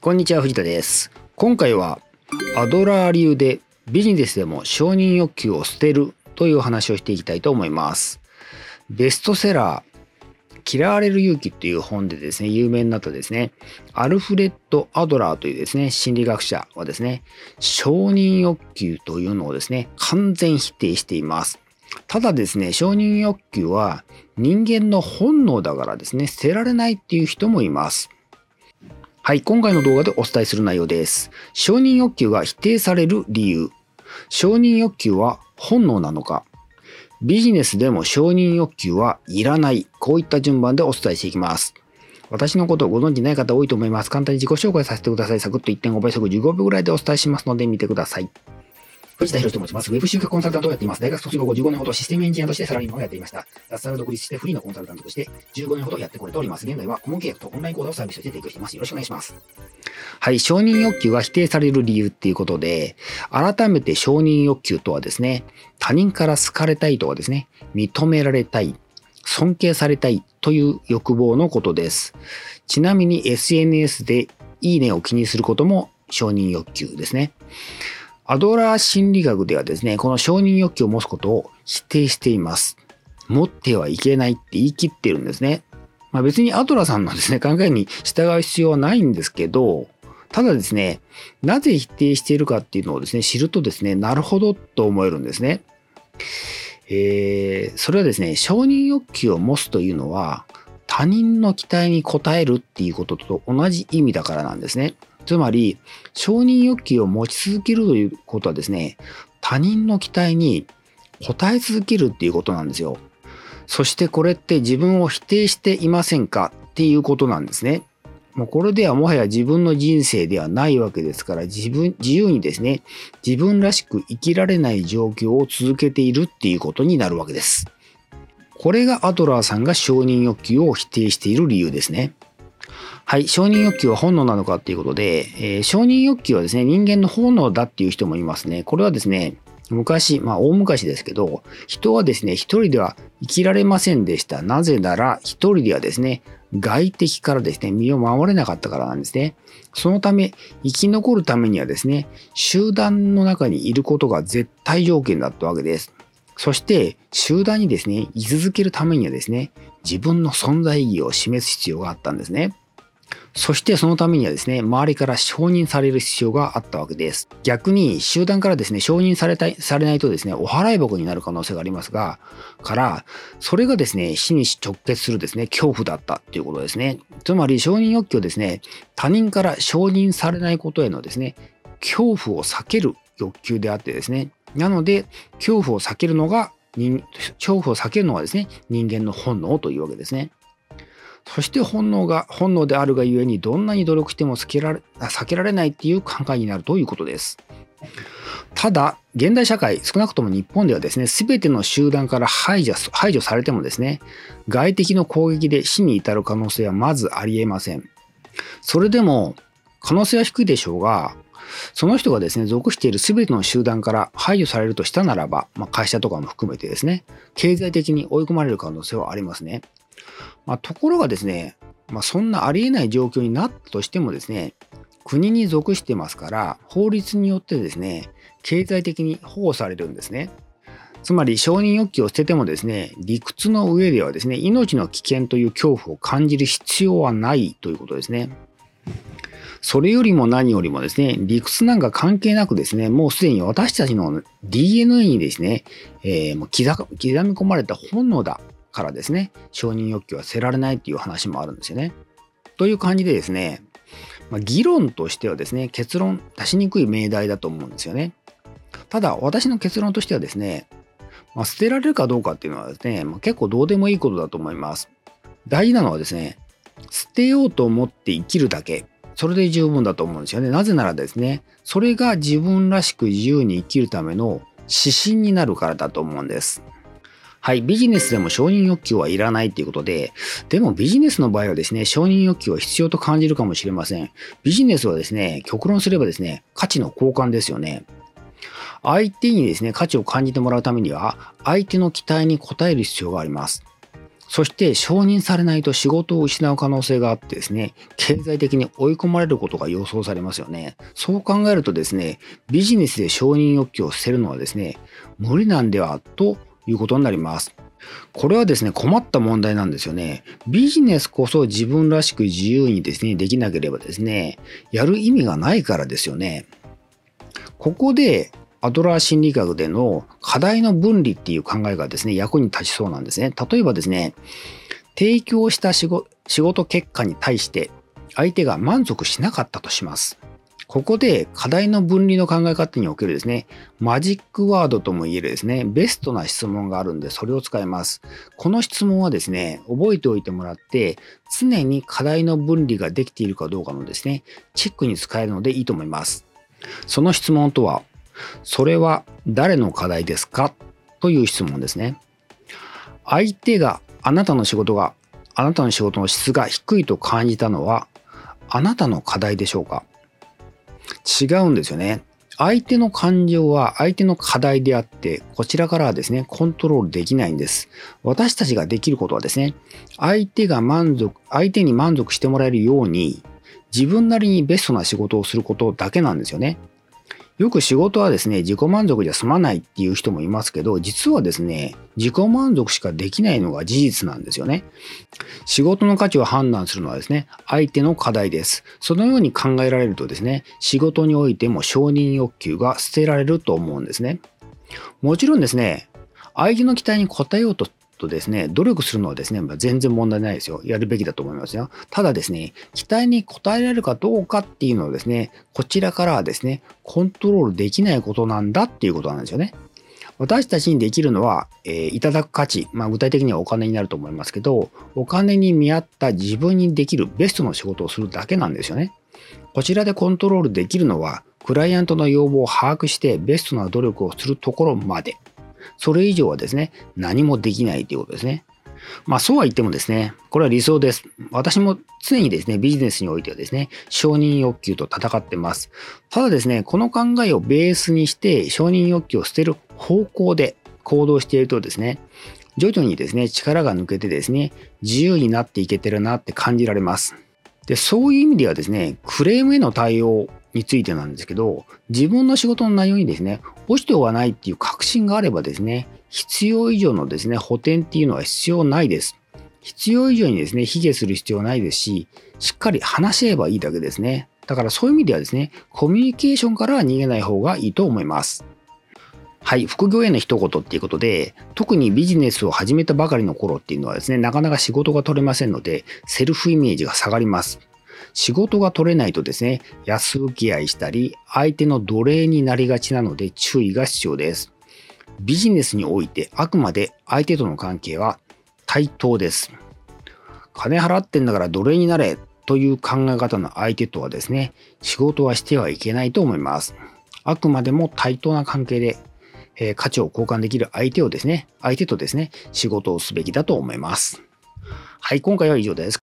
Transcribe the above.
こんにちは藤田です今回はアドラー流でビジネスでも承認欲求を捨てるという話をしていきたいと思いますベストセラー嫌われる勇気っていう本でですね、有名になったですね、アルフレッド・アドラーというですね、心理学者はですね、承認欲求というのをですね、完全否定しています。ただですね、承認欲求は人間の本能だからですね、捨てられないっていう人もいます。はい、今回の動画でお伝えする内容です。承認欲求が否定される理由。承認欲求は本能なのかビジネスでも承認欲求はいらない。こういった順番でお伝えしていきます。私のことをご存知ない方多いと思います。簡単に自己紹介させてください。サクッと1.5倍速15秒ぐらいでお伝えしますので見てください。藤田博と申します。ウェブ集客コンサルタントをやっています。大学卒業後15年ほどシステムエンジニアとしてサラリーマンをやっていました。脱サラ独立してフリーのコンサルタントとして15年ほどやってこれております。現在は顧問契約とオンライン講座をサービスとして提供しています。よろしくお願いします。はい、承認欲求が否定される理由っていうことで、改めて承認欲求とはですね、他人から好かれたいとかですね、認められたい、尊敬されたいという欲望のことです。ちなみに SNS でいいねを気にすることも承認欲求ですね。アドラー心理学ではですね、この承認欲求を持つことを否定しています。持ってはいけないって言い切ってるんですね。まあ、別にアドラさんのですね、考えに従う必要はないんですけど、ただですね、なぜ否定しているかっていうのをですね、知るとですね、なるほどと思えるんですね。えー、それはですね、承認欲求を持つというのは、他人の期待に応えるっていうことと同じ意味だからなんですね。つまり、承認欲求を持ち続けるということはですね、他人の期待に応え続けるっていうことなんですよ。そしてこれって自分を否定していませんかっていうことなんですね。もうこれではもはや自分の人生ではないわけですから自分、自由にですね、自分らしく生きられない状況を続けているっていうことになるわけです。これがアドラーさんが承認欲求を否定している理由ですね。はい、承認欲求は本能なのかっていうことで、えー、承認欲求はですね、人間の本能だっていう人もいますね。これはですね、昔、まあ大昔ですけど、人はですね、一人では生きられませんでした。なぜなら、一人ではですね、外敵からですね、身を守れなかったからなんですね。そのため、生き残るためにはですね、集団の中にいることが絶対条件だったわけです。そして、集団にですね、居続けるためにはですね、自分の存在意義を示す必要があったんですね。そしてそのためにはですね、周りから承認される必要があったわけです。逆に集団からですね、承認されたい、されないとですね、お払い箱になる可能性がありますが、から、それがですね、死に直結するですね、恐怖だったっていうことですね。つまり承認欲求ですね、他人から承認されないことへのですね、恐怖を避ける欲求であってですね、なので、恐怖を避けるのが、恐怖を避けるのはですね、人間の本能というわけですね。そして本能が、本能であるがゆえにどんなに努力しても避けられ避けられないっていう考えになるということです。ただ、現代社会、少なくとも日本ではですね、全ての集団から排除排除されてもですね、外敵の攻撃で死に至る可能性はまずありえません。それでも、可能性は低いでしょうが、その人がですね、属している全ての集団から排除されるとしたならば、まあ、会社とかも含めてですね、経済的に追い込まれる可能性はありますね。まあ、ところがですね、まあ、そんなありえない状況になったとしてもですね、国に属してますから、法律によってですね、経済的に保護されるんですね。つまり承認欲求を捨ててもですね、理屈の上ではですね、命の危険という恐怖を感じる必要はないということですね。それよりも何よりもですね、理屈なんか関係なくですね、もうすでに私たちの DNA にですね、えー、もう刻み込まれた本能だからですね、承認欲求は捨てられないっていう話もあるんですよね。という感じでですね、まあ、議論としてはですね、結論出しにくい命題だと思うんですよね。ただ、私の結論としてはですね、まあ、捨てられるかどうかっていうのはですね、まあ、結構どうでもいいことだと思います。大事なのはですね、捨てようと思って生きるだけ、それで十分だと思うんですよね。なぜならですね、それが自分らしく自由に生きるための指針になるからだと思うんです。はい、ビジネスでも承認欲求はいらないということで、でもビジネスの場合はですね、承認欲求は必要と感じるかもしれません。ビジネスはですね、極論すればですね、価値の交換ですよね。相手にですね、価値を感じてもらうためには、相手の期待に応える必要があります。そして承認されないと仕事を失う可能性があってですね、経済的に追い込まれることが予想されますよね。そう考えるとですね、ビジネスで承認欲求を捨てるのはですね、無理なんではということになります。これはですね、困った問題なんですよね。ビジネスこそ自分らしく自由にですね、できなければですね、やる意味がないからですよね。ここでアドラー心理学での課題の分離っていう考えがですね、役に立ちそうなんですね。例えばですね、提供した仕事結果に対して相手が満足しなかったとします。ここで課題の分離の考え方におけるですね、マジックワードとも言えるですね、ベストな質問があるんで、それを使います。この質問はですね、覚えておいてもらって、常に課題の分離ができているかどうかのですね、チェックに使えるのでいいと思います。その質問とは、それは誰の課題ですか？という質問ですね。相手があなたの仕事があなたの仕事の質が低いと感じたのはあなたの課題でしょうか？違うんですよね。相手の感情は相手の課題であって、こちらからはですね、コントロールできないんです。私たちができることはですね、相手が満足、相手に満足してもらえるように、自分なりにベストな仕事をすることだけなんですよね。よく仕事はですね、自己満足じゃ済まないっていう人もいますけど、実はですね、自己満足しかできないのが事実なんですよね。仕事の価値を判断するのはですね、相手の課題です。そのように考えられるとですね、仕事においても承認欲求が捨てられると思うんですね。もちろんですね、相手の期待に応えようととですね、努力するのはですね、ま、全然問題ないですよ。やるべきだと思いますよ。ただですね、期待に応えられるかどうかっていうのはですね、こちらからはですね、コントロールできないことなんだっていうことなんですよね。私たちにできるのは、えー、いただく価値、まあ、具体的にはお金になると思いますけど、お金に見合った自分にできるベストの仕事をするだけなんですよね。こちらでコントロールできるのは、クライアントの要望を把握してベストな努力をするところまで。それ以上はですね、何もできないということですね。まあそうは言ってもですね、これは理想です。私も常にですね、ビジネスにおいてはですね、承認欲求と戦ってます。ただですね、この考えをベースにして承認欲求を捨てる方向で行動しているとですね、徐々にですね、力が抜けてですね、自由になっていけてるなって感じられます。で、そういう意味ではですね、クレームへの対応についてなんですけど、自分の仕事の内容にですね、落ちてはないっていう確信があればですね、必要以上のですね、補填っていうのは必要ないです。必要以上にですね、卑下する必要ないですし、しっかり話し合えばいいだけですね。だからそういう意味ではですね、コミュニケーションからは逃げない方がいいと思います。はい、副業への一言っていうことで、特にビジネスを始めたばかりの頃っていうのはですね、なかなか仕事が取れませんので、セルフイメージが下がります。仕事が取れないとですね、安請け合いしたり、相手の奴隷になりがちなので注意が必要です。ビジネスにおいてあくまで相手との関係は対等です。金払ってんだから奴隷になれという考え方の相手とはですね、仕事はしてはいけないと思います。あくまでも対等な関係で、えー、価値を交換できる相手をですね、相手とですね、仕事をすべきだと思います。はい、今回は以上です。